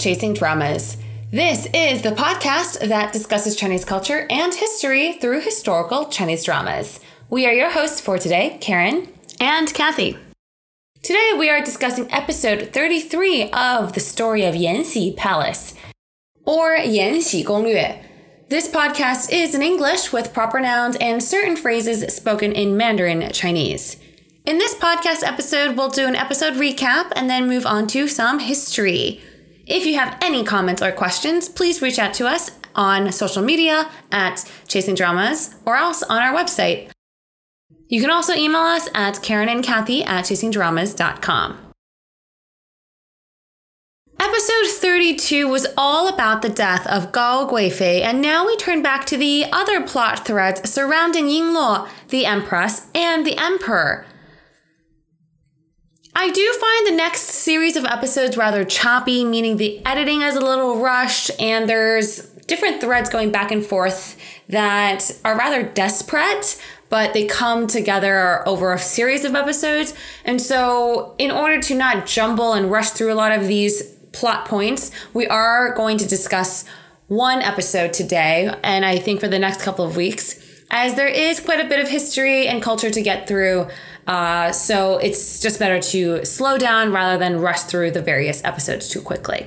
Chasing Dramas. This is the podcast that discusses Chinese culture and history through historical Chinese dramas. We are your hosts for today, Karen and Kathy. Today we are discussing episode 33 of the story of Yanxi Palace, or Yanxi Gonglue. This podcast is in English with proper nouns and certain phrases spoken in Mandarin Chinese. In this podcast episode, we'll do an episode recap and then move on to some history. If you have any comments or questions, please reach out to us on social media at Chasing Dramas or else on our website. You can also email us at Karen and Kathy at chasingdramas.com. Episode 32 was all about the death of Gao Guifei, and now we turn back to the other plot threads surrounding Yingluo, the Empress, and the Emperor. I do find the next series of episodes rather choppy, meaning the editing is a little rushed, and there's different threads going back and forth that are rather desperate, but they come together over a series of episodes. And so, in order to not jumble and rush through a lot of these plot points, we are going to discuss one episode today, and I think for the next couple of weeks, as there is quite a bit of history and culture to get through. Uh, so it's just better to slow down rather than rush through the various episodes too quickly.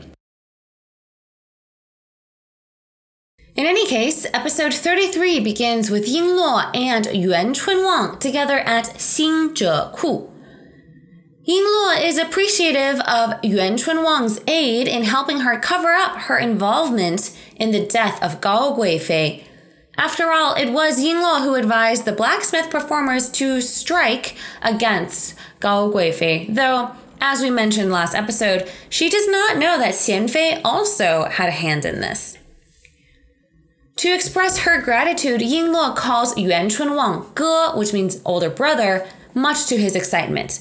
In any case, episode 33 begins with Ying Yingluo and Yuan Chunwang together at Xinzhe Ku. Ying Yingluo is appreciative of Yuan Chunwang's aid in helping her cover up her involvement in the death of Gao Guifei, after all, it was Yingluo who advised the blacksmith performers to strike against Gao Guifei, though, as we mentioned last episode, she does not know that Xianfei also had a hand in this. To express her gratitude, Yingluo calls Yuan Chunwang Ge, which means older brother, much to his excitement.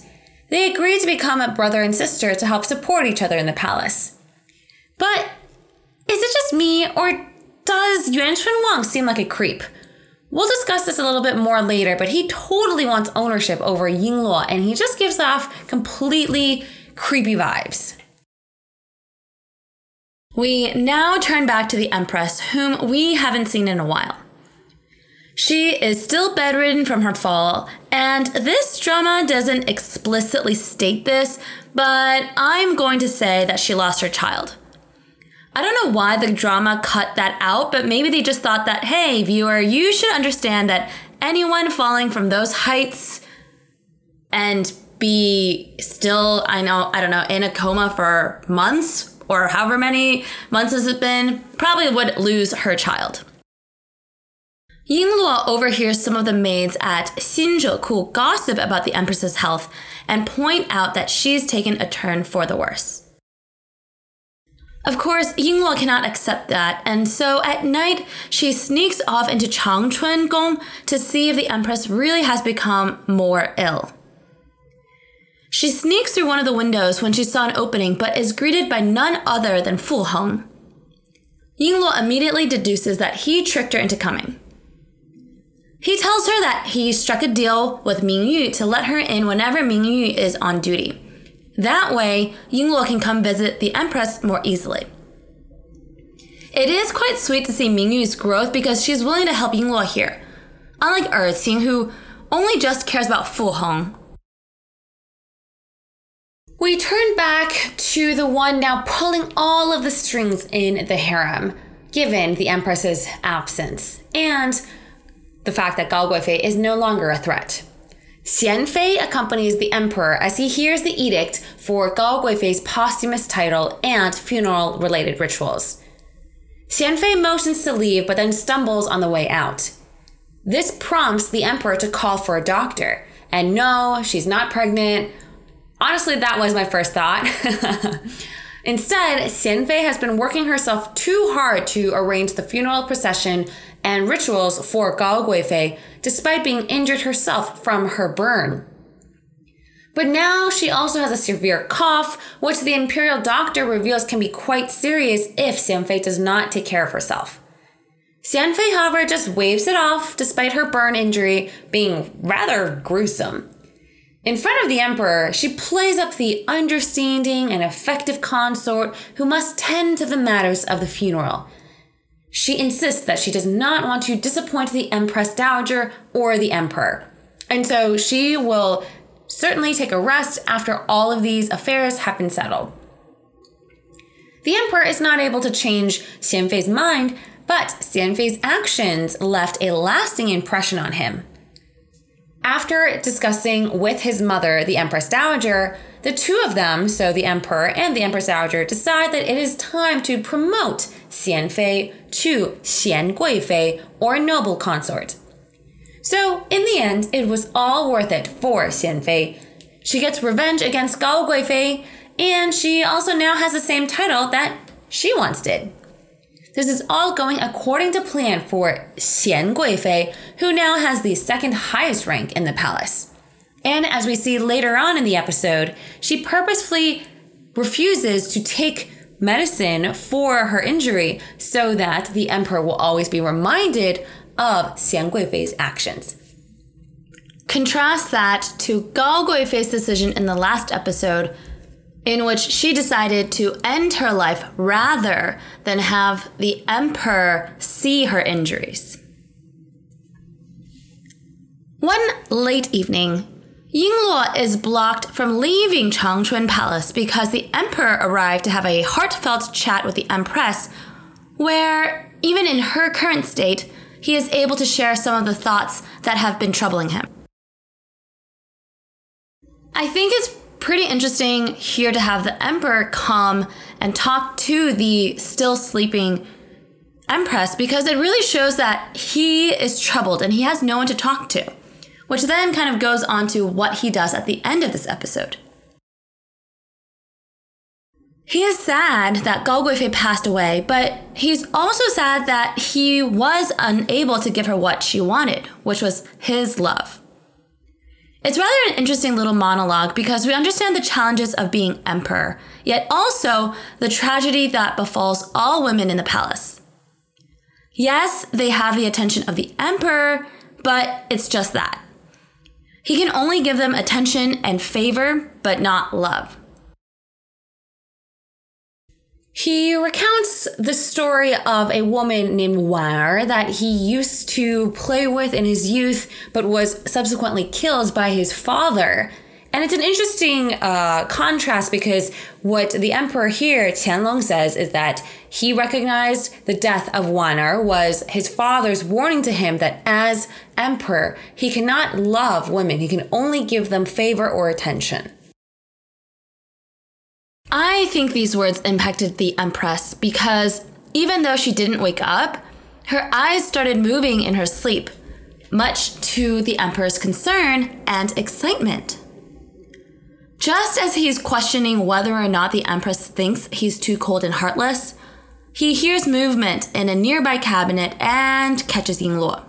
They agree to become a brother and sister to help support each other in the palace. But is it just me, or does Yuan Chunwang seem like a creep? We'll discuss this a little bit more later, but he totally wants ownership over Yingluo and he just gives off completely creepy vibes. We now turn back to the Empress, whom we haven't seen in a while. She is still bedridden from her fall, and this drama doesn't explicitly state this, but I'm going to say that she lost her child. I don't know why the drama cut that out, but maybe they just thought that, hey, viewer, you should understand that anyone falling from those heights and be still, I know, I don't know, in a coma for months or however many months has it been, probably would lose her child. Yingluo overhears some of the maids at Xinzheku gossip about the Empress's health and point out that she's taken a turn for the worse. Of course, Yingluo cannot accept that, and so at night she sneaks off into Changchun Gong to see if the Empress really has become more ill. She sneaks through one of the windows when she saw an opening, but is greeted by none other than Fu Heng. Yingluo immediately deduces that he tricked her into coming. He tells her that he struck a deal with Ming Yu to let her in whenever Ming Yu is on duty. That way, Yingluo can come visit the Empress more easily. It is quite sweet to see Mingyu's growth because she's willing to help Yingluo here, unlike Erqing, who only just cares about Fu Heng. We turn back to the one now pulling all of the strings in the harem, given the Empress's absence, and the fact that Gao Guifei is no longer a threat. Xianfei accompanies the emperor as he hears the edict for Gao Guifei's posthumous title and funeral related rituals. Xianfei motions to leave but then stumbles on the way out. This prompts the emperor to call for a doctor. And no, she's not pregnant. Honestly, that was my first thought. Instead, Xianfei has been working herself too hard to arrange the funeral procession and rituals for Gao Guifei, despite being injured herself from her burn. But now she also has a severe cough, which the imperial doctor reveals can be quite serious if Xianfei does not take care of herself. Xianfei, however, just waves it off despite her burn injury being rather gruesome. In front of the emperor, she plays up the understanding and effective consort who must tend to the matters of the funeral. She insists that she does not want to disappoint the Empress Dowager or the Emperor. And so she will certainly take a rest after all of these affairs have been settled. The Emperor is not able to change Xianfei's mind, but Xianfei's actions left a lasting impression on him. After discussing with his mother, the Empress Dowager, the two of them, so the Emperor and the Empress Dowager, decide that it is time to promote Xianfei to Xian Guifei, or noble consort. So, in the end, it was all worth it for Xianfei. She gets revenge against Gao Guifei, and she also now has the same title that she once did. This is all going according to plan for Xian Guifei, who now has the second highest rank in the palace. And as we see later on in the episode, she purposefully refuses to take medicine for her injury so that the emperor will always be reminded of Xian Guifei's actions. Contrast that to Gao Guifei's decision in the last episode in which she decided to end her life rather than have the emperor see her injuries. One late evening, Yingluo is blocked from leaving Changchun Palace because the emperor arrived to have a heartfelt chat with the empress, where, even in her current state, he is able to share some of the thoughts that have been troubling him. I think it's pretty interesting here to have the emperor come and talk to the still sleeping empress because it really shows that he is troubled and he has no one to talk to, which then kind of goes on to what he does at the end of this episode. He is sad that Gao passed away, but he's also sad that he was unable to give her what she wanted, which was his love. It's rather an interesting little monologue because we understand the challenges of being emperor, yet also the tragedy that befalls all women in the palace. Yes, they have the attention of the emperor, but it's just that. He can only give them attention and favor, but not love. He recounts the story of a woman named Wan that he used to play with in his youth, but was subsequently killed by his father. And it's an interesting uh, contrast because what the emperor here, Qianlong, says is that he recognized the death of Wan was his father's warning to him that as emperor, he cannot love women, he can only give them favor or attention. I think these words impacted the Empress because even though she didn't wake up, her eyes started moving in her sleep, much to the Emperor's concern and excitement. Just as he's questioning whether or not the Empress thinks he's too cold and heartless, he hears movement in a nearby cabinet and catches Yingluo.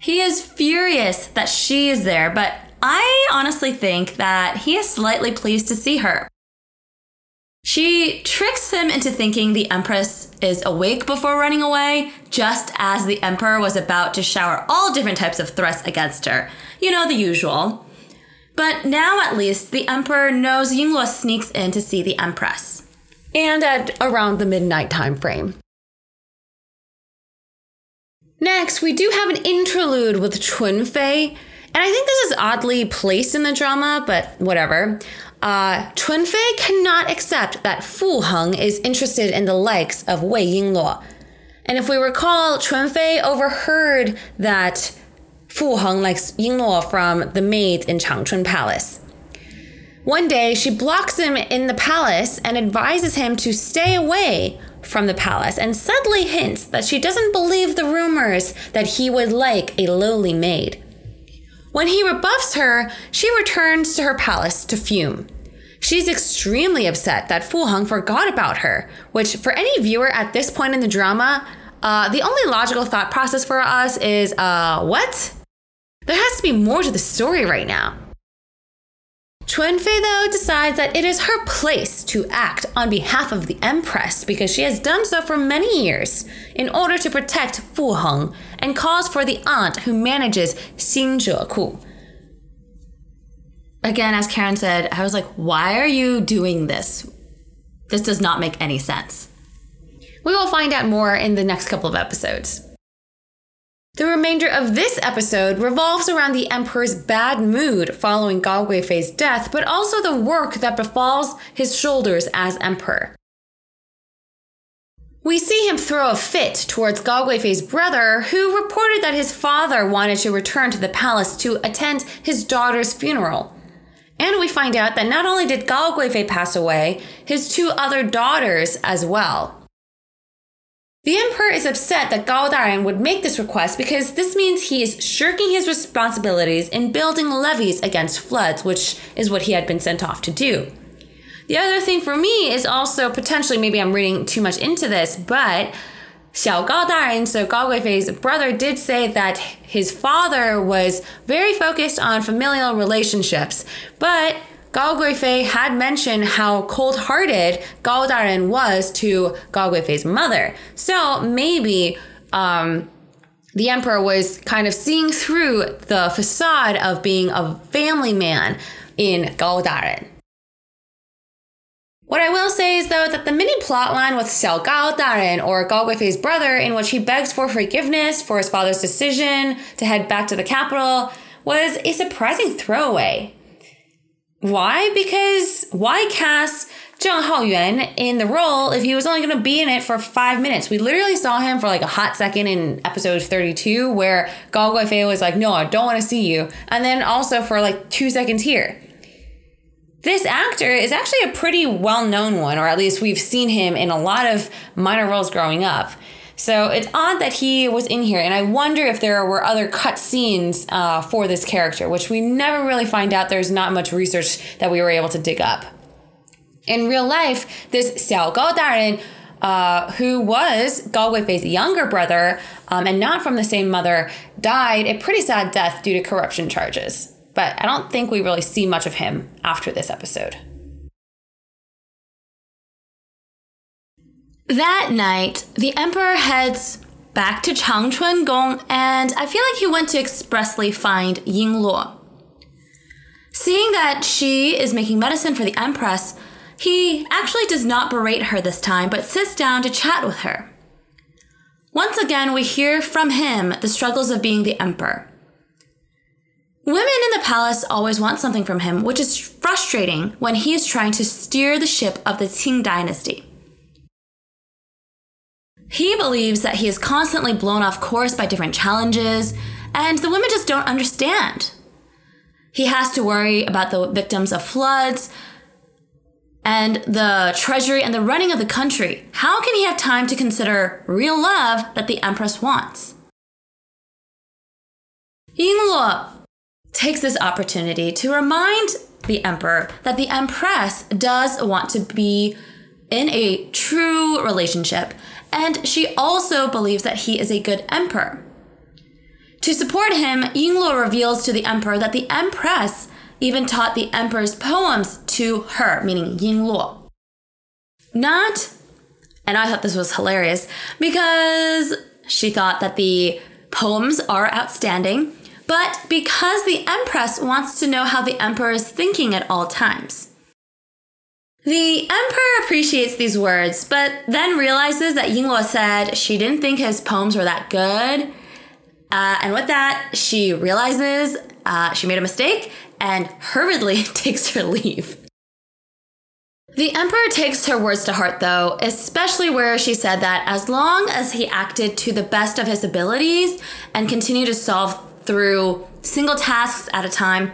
He is furious that she is there, but I honestly think that he is slightly pleased to see her. She tricks him into thinking the Empress is awake before running away, just as the Emperor was about to shower all different types of threats against her. You know, the usual. But now at least, the Emperor knows Yingluo sneaks in to see the Empress. And at around the midnight time frame. Next, we do have an interlude with Chunfei and I think this is oddly placed in the drama, but whatever. Uh, Chunfei cannot accept that Fu Heng is interested in the likes of Wei Yingluo. And if we recall, Chunfei overheard that Fu Heng likes Yingluo from the maids in Changchun Palace. One day, she blocks him in the palace and advises him to stay away from the palace and subtly hints that she doesn't believe the rumors that he would like a lowly maid. When he rebuffs her, she returns to her palace to fume. She's extremely upset that Fu Heng forgot about her, which, for any viewer at this point in the drama, uh, the only logical thought process for us is, uh, what? There has to be more to the story right now. Chunfei, though, decides that it is her place to act on behalf of the Empress because she has done so for many years in order to protect Fu Heng and calls for the aunt who manages Xinzhe Ku. again, as Karen said, I was like, why are you doing this? This does not make any sense. We will find out more in the next couple of episodes. The remainder of this episode revolves around the Emperor's bad mood following Gao Guifei's death, but also the work that befalls his shoulders as Emperor. We see him throw a fit towards Gao Guifei's brother, who reported that his father wanted to return to the palace to attend his daughter's funeral. And we find out that not only did Gao pass away, his two other daughters as well. The emperor is upset that Gao Daren would make this request because this means he is shirking his responsibilities in building levees against floods, which is what he had been sent off to do. The other thing for me is also potentially maybe I'm reading too much into this, but Xiao Gao Daren, so Gao Guifei's brother, did say that his father was very focused on familial relationships, but Gao Guifei had mentioned how cold-hearted Gao Daren was to Gao Guifei's mother. So maybe um, the emperor was kind of seeing through the facade of being a family man in Gao Daren. What I will say is though that the mini plotline with Xiao Gao Daren or Gao Guifei's brother, in which he begs for forgiveness for his father's decision to head back to the capital, was a surprising throwaway. Why? Because why cast Zheng Haoyuan in the role if he was only going to be in it for five minutes? We literally saw him for like a hot second in episode 32 where Gao Guifei was like, no, I don't want to see you. And then also for like two seconds here. This actor is actually a pretty well known one, or at least we've seen him in a lot of minor roles growing up. So it's odd that he was in here, and I wonder if there were other cut scenes uh, for this character, which we never really find out. There's not much research that we were able to dig up. In real life, this Xiao Gao Daren, uh, who was Gao Guifei's younger brother um, and not from the same mother, died a pretty sad death due to corruption charges. But I don't think we really see much of him after this episode. That night, the emperor heads back to Changchun Gong, and I feel like he went to expressly find Ying Yingluo. Seeing that she is making medicine for the empress, he actually does not berate her this time, but sits down to chat with her. Once again, we hear from him the struggles of being the emperor. Women in the palace always want something from him, which is frustrating when he is trying to steer the ship of the Qing dynasty. He believes that he is constantly blown off course by different challenges, and the women just don't understand. He has to worry about the victims of floods and the treasury and the running of the country. How can he have time to consider real love that the empress wants? Yingluo takes this opportunity to remind the emperor that the empress does want to be in a true relationship and she also believes that he is a good emperor. To support him, Yingluo reveals to the emperor that the empress even taught the emperor's poems to her, meaning Yingluo. Not, and I thought this was hilarious because she thought that the poems are outstanding, but because the empress wants to know how the emperor is thinking at all times. The emperor appreciates these words, but then realizes that Yingluo said she didn't think his poems were that good. Uh, and with that, she realizes uh, she made a mistake and hurriedly takes her leave. The emperor takes her words to heart, though, especially where she said that as long as he acted to the best of his abilities and continued to solve through single tasks at a time,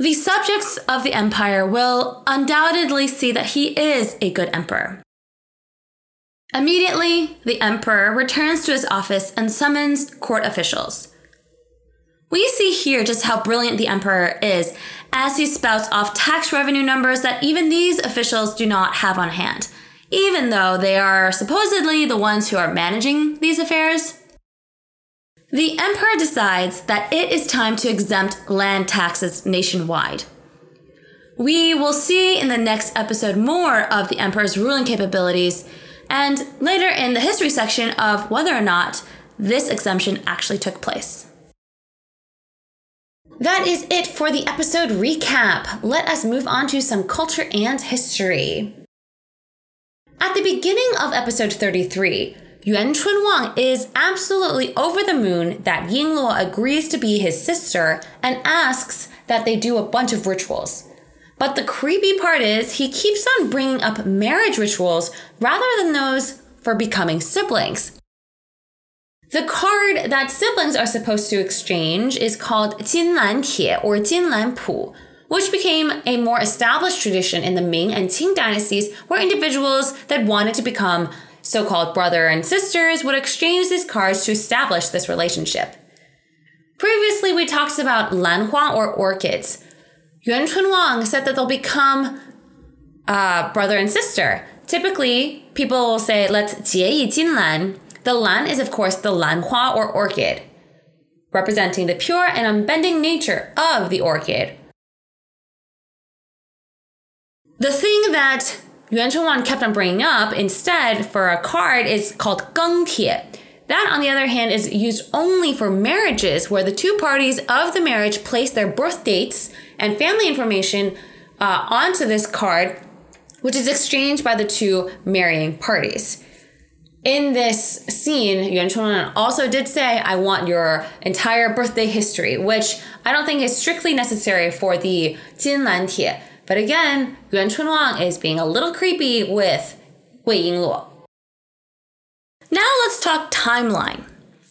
the subjects of the empire will undoubtedly see that he is a good emperor. Immediately, the emperor returns to his office and summons court officials. We see here just how brilliant the emperor is as he spouts off tax revenue numbers that even these officials do not have on hand, even though they are supposedly the ones who are managing these affairs. The emperor decides that it is time to exempt land taxes nationwide. We will see in the next episode more of the emperor's ruling capabilities, and later in the history section of whether or not this exemption actually took place. That is it for the episode recap. Let us move on to some culture and history. At the beginning of episode 33, Yuan Chunwang is absolutely over the moon that Yingluo agrees to be his sister and asks that they do a bunch of rituals. But the creepy part is he keeps on bringing up marriage rituals rather than those for becoming siblings. The card that siblings are supposed to exchange is called Jinlan Tie or Jinlan Pu, which became a more established tradition in the Ming and Qing dynasties where individuals that wanted to become so called brother and sisters would exchange these cards to establish this relationship. Previously, we talked about lanhua or orchids. Yuan Chunwang said that they'll become uh, brother and sister. Typically, people will say, let's 结以金兰, the lan is, of course, the lanhua or orchid, representing the pure and unbending nature of the orchid. The thing that Yuan Chunwang kept on bringing up instead for a card is called geng tie. That, on the other hand, is used only for marriages where the two parties of the marriage place their birth dates and family information uh, onto this card, which is exchanged by the two marrying parties in this scene, Yuan Chunwang also did say, I want your entire birthday history, which I don't think is strictly necessary for the Jin Lan Tie. But again, Yuan Chunwang is being a little creepy with Wei Yingluo. Now let's talk timeline.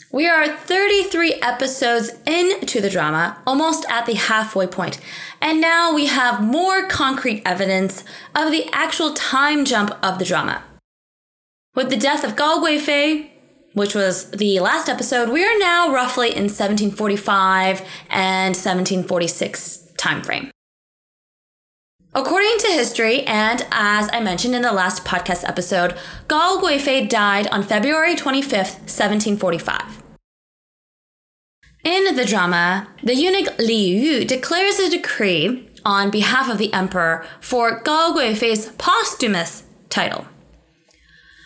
We are 33 episodes into the drama, almost at the halfway point, and now we have more concrete evidence of the actual time jump of the drama. With the death of Gao Guifei, which was the last episode, we are now roughly in 1745 and 1746 timeframe. According to history, and as I mentioned in the last podcast episode, Gao Guifei died on February 25th, 1745. In the drama, the eunuch Li Yu declares a decree on behalf of the emperor for Gao Guifei's posthumous title.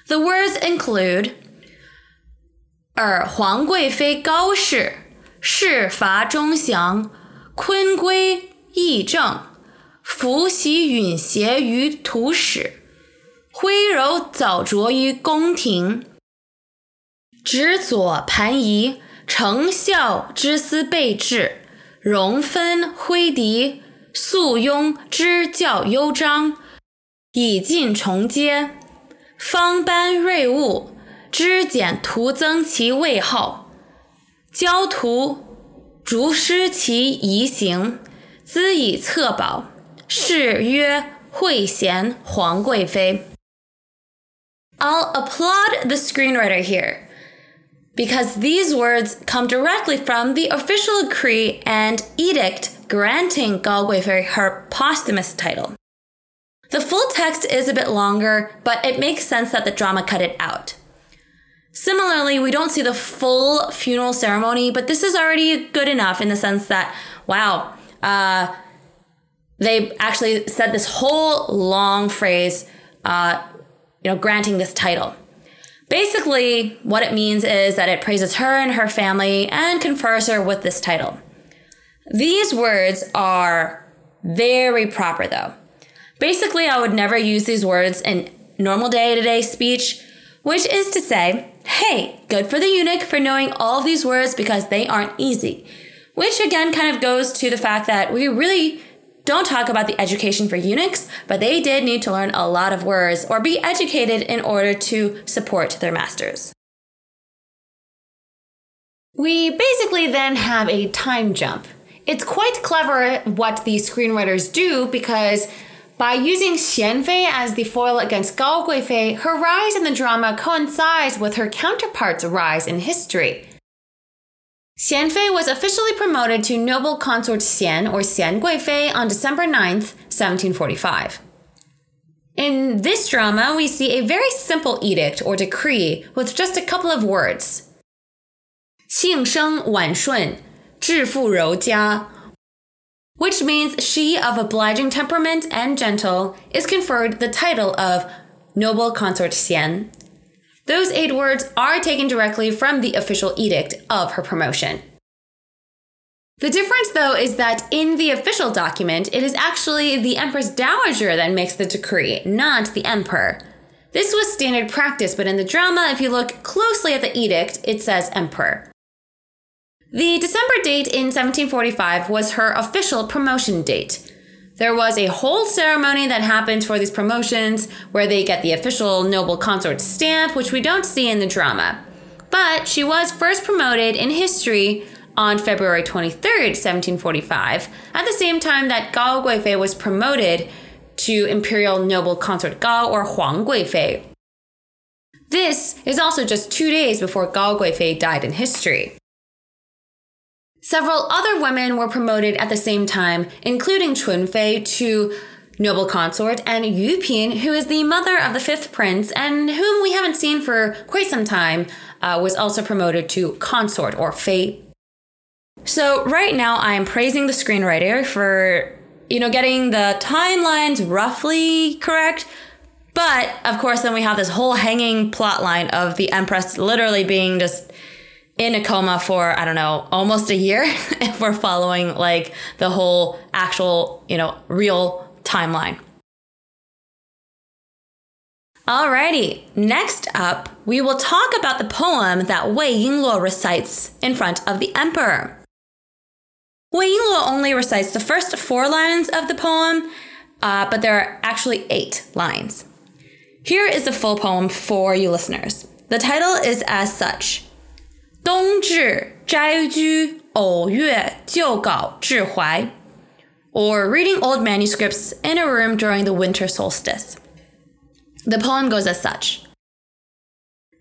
The words include Er Huang Guifei Gao Shi, Shi Fa Zhong Xiang, Kun Gui Yi Zheng. 正，福喜允协于图史，徽柔早着于宫廷，执左盘仪，成孝之思备至，容分徽嫡，素雍之教优章，以进重接。方班锐物，知简徒增其位号；教徒逐失其仪行，兹以策宝。谥曰惠贤皇贵妃。I'll applaud the screenwriter here because these words come directly from the official decree and edict granting Gao Guifei her posthumous title. The full text is a bit longer, but it makes sense that the drama cut it out. Similarly, we don't see the full funeral ceremony, but this is already good enough in the sense that, wow, uh, they actually said this whole long phrase, uh, you know, granting this title. Basically, what it means is that it praises her and her family and confers her with this title. These words are very proper, though. Basically, I would never use these words in normal day to day speech, which is to say, hey, good for the eunuch for knowing all these words because they aren't easy. Which again kind of goes to the fact that we really don't talk about the education for eunuchs, but they did need to learn a lot of words or be educated in order to support their masters. We basically then have a time jump. It's quite clever what these screenwriters do because by using Xianfei as the foil against Gao Guifei, her rise in the drama coincides with her counterpart's rise in history. Xianfei was officially promoted to noble consort Xian or Xian Guifei on December 9th, 1745. In this drama, we see a very simple edict or decree with just a couple of words. 姓生婉顺，致富柔家，which means she of obliging temperament and gentle is conferred the title of noble consort Xian. those eight words are taken directly from the official edict of her promotion. The difference, though, is that in the official document, it is actually the Empress Dowager that makes the decree, not the Emperor. This was standard practice, but in the drama, if you look closely at the edict, it says Emperor. The December date in 1745 was her official promotion date. There was a whole ceremony that happened for these promotions where they get the official noble consort stamp, which we don't see in the drama. But she was first promoted in history on February 23rd, 1745, at the same time that Gao Guifei was promoted to imperial noble consort Gao or Huang Guifei. This is also just two days before Gao Guifei died in history. Several other women were promoted at the same time, including Chun Fei to noble consort and Yu Pin, who is the mother of the fifth prince and whom we haven't seen for quite some time, uh, was also promoted to consort or Fei. So right now I am praising the screenwriter for you know getting the timelines roughly correct. But of course, then we have this whole hanging plot line of the Empress literally being just in a coma for I don't know almost a year if we're following like the whole actual you know real timeline. Alrighty, next up, we will talk about the poem that Wei Yingluo recites in front of the emperor. Wei Yingluo only recites the first four lines of the poem, uh, but there are actually eight lines. Here is the full poem for you listeners. The title is as such 冬至斋居偶月旧稿致怀, or reading old manuscripts in a room during the winter solstice. The poem goes as such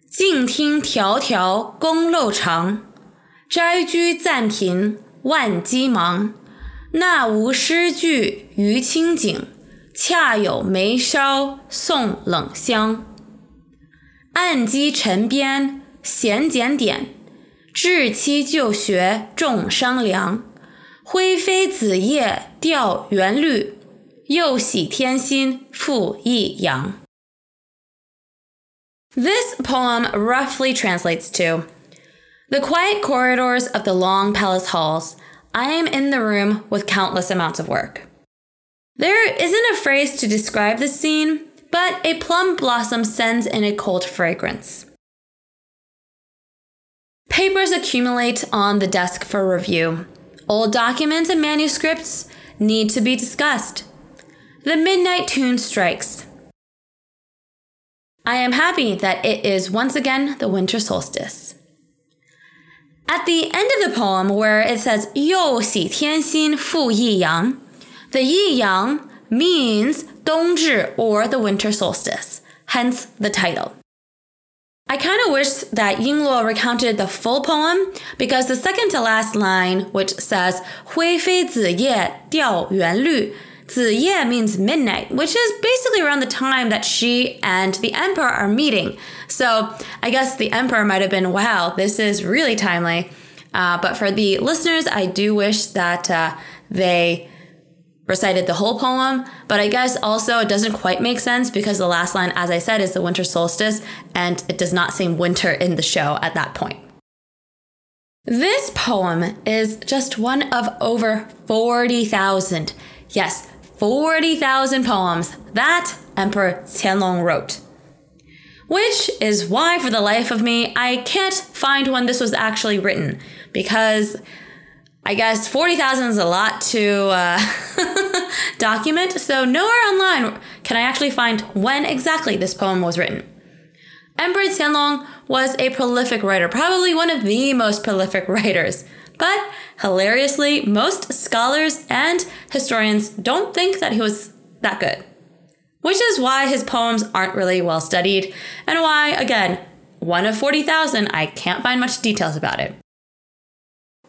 静听迢迢宫漏长，斋居暂贫万机忙。那无诗句余清景，恰有梅梢送冷香。案几陈编闲检点。至期就学重商量，灰飞紫叶调元律，又喜天心复益阳。This poem roughly translates to The quiet corridors of the long palace halls. I am in the room with countless amounts of work. There isn't a phrase to describe this scene, but a plum blossom sends in a cold fragrance. Papers accumulate on the desk for review. Old documents and manuscripts need to be discussed. The midnight tune strikes. I am happy that it is once again the winter solstice. At the end of the poem, where it says 又喜天心复一阳, the yi yang means 冬至 or the winter solstice, hence the title. I kind of wish that Yingluo recounted the full poem because the second to last line, which says "Hui fei zi ye diao yuan lu," zi ye means midnight, which is basically around the time that she and the emperor are meeting. So I guess the emperor might have been, "Wow, this is really timely." Uh, but for the listeners, I do wish that uh, they recited the whole poem, but I guess also it doesn't quite make sense because the last line, as I said, is the winter solstice, and it does not seem winter in the show at that point. This poem is just one of over 40,000, yes, 40,000 poems that Emperor Qianlong wrote. Which is why, for the life of me, I can't find when this was actually written because I guess 40,000 is a lot to uh, document, so nowhere online can I actually find when exactly this poem was written. Emperor Qianlong was a prolific writer, probably one of the most prolific writers. But hilariously, most scholars and historians don't think that he was that good. Which is why his poems aren't really well studied, and why, again, one of 40,000, I can't find much details about it.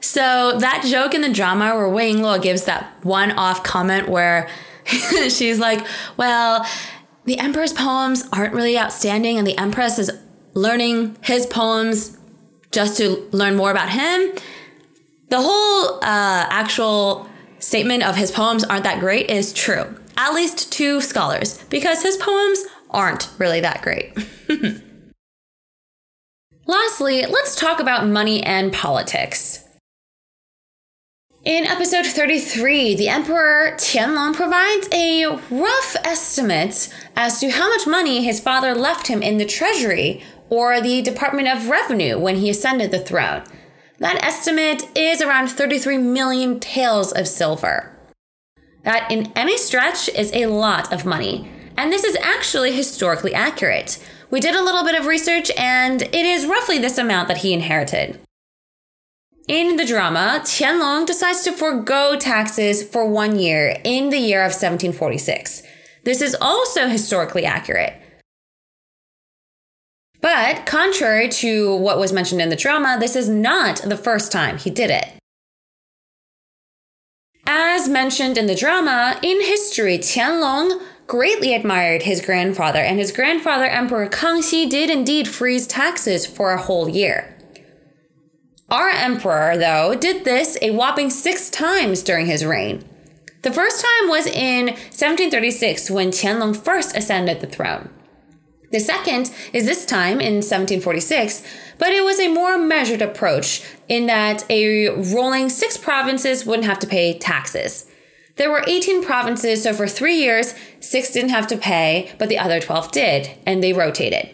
So that joke in the drama where Wang Yingluo gives that one-off comment where she's like, "Well, the emperor's poems aren't really outstanding, and the empress is learning his poems just to learn more about him." The whole uh, actual statement of his poems aren't that great is true, at least to scholars, because his poems aren't really that great. Lastly, let's talk about money and politics. In episode 33, the Emperor Qianlong provides a rough estimate as to how much money his father left him in the treasury or the Department of Revenue when he ascended the throne. That estimate is around 33 million taels of silver. That, in any stretch, is a lot of money. And this is actually historically accurate. We did a little bit of research, and it is roughly this amount that he inherited. In the drama, Qianlong decides to forego taxes for one year in the year of 1746. This is also historically accurate. But contrary to what was mentioned in the drama, this is not the first time he did it. As mentioned in the drama, in history, Qianlong greatly admired his grandfather, and his grandfather, Emperor Kangxi, did indeed freeze taxes for a whole year. Our emperor, though, did this a whopping six times during his reign. The first time was in 1736 when Qianlong first ascended the throne. The second is this time in 1746, but it was a more measured approach in that a rolling six provinces wouldn't have to pay taxes. There were 18 provinces, so for three years, six didn't have to pay, but the other 12 did, and they rotated.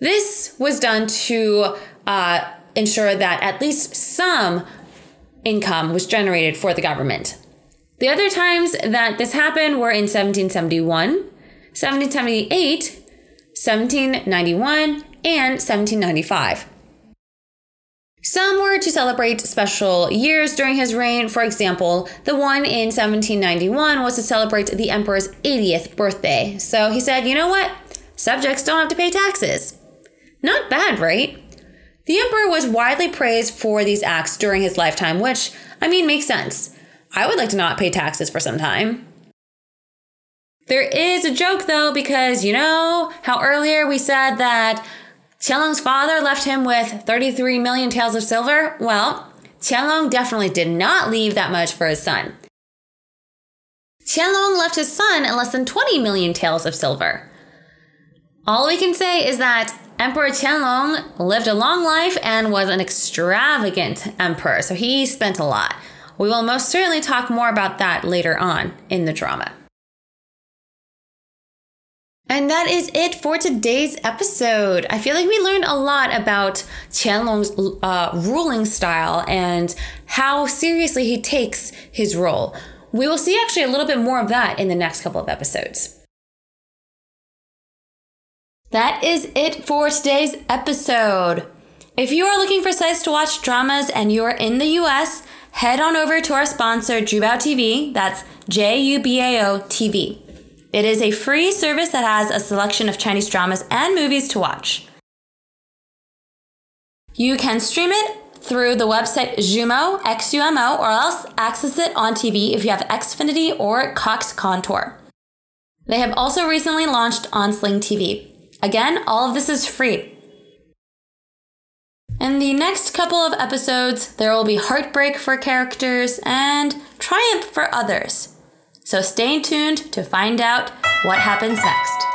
This was done to uh, ensure that at least some income was generated for the government. The other times that this happened were in 1771, 1778, 1791, and 1795. Some were to celebrate special years during his reign. For example, the one in 1791 was to celebrate the emperor's 80th birthday. So he said, you know what? Subjects don't have to pay taxes. Not bad, right? The emperor was widely praised for these acts during his lifetime, which, I mean, makes sense. I would like to not pay taxes for some time. There is a joke though, because you know how earlier we said that Qianlong's father left him with 33 million taels of silver? Well, Qianlong definitely did not leave that much for his son. Qianlong left his son less than 20 million taels of silver. All we can say is that Emperor Qianlong lived a long life and was an extravagant emperor, so he spent a lot. We will most certainly talk more about that later on in the drama. And that is it for today's episode. I feel like we learned a lot about Qianlong's uh, ruling style and how seriously he takes his role. We will see actually a little bit more of that in the next couple of episodes. That is it for today's episode. If you are looking for sites to watch dramas and you are in the US, head on over to our sponsor, Jubao TV. That's J U B A O TV. It is a free service that has a selection of Chinese dramas and movies to watch. You can stream it through the website Xumo, XUMO, or else access it on TV if you have Xfinity or Cox Contour. They have also recently launched on Sling TV. Again, all of this is free. In the next couple of episodes, there will be heartbreak for characters and triumph for others. So stay tuned to find out what happens next.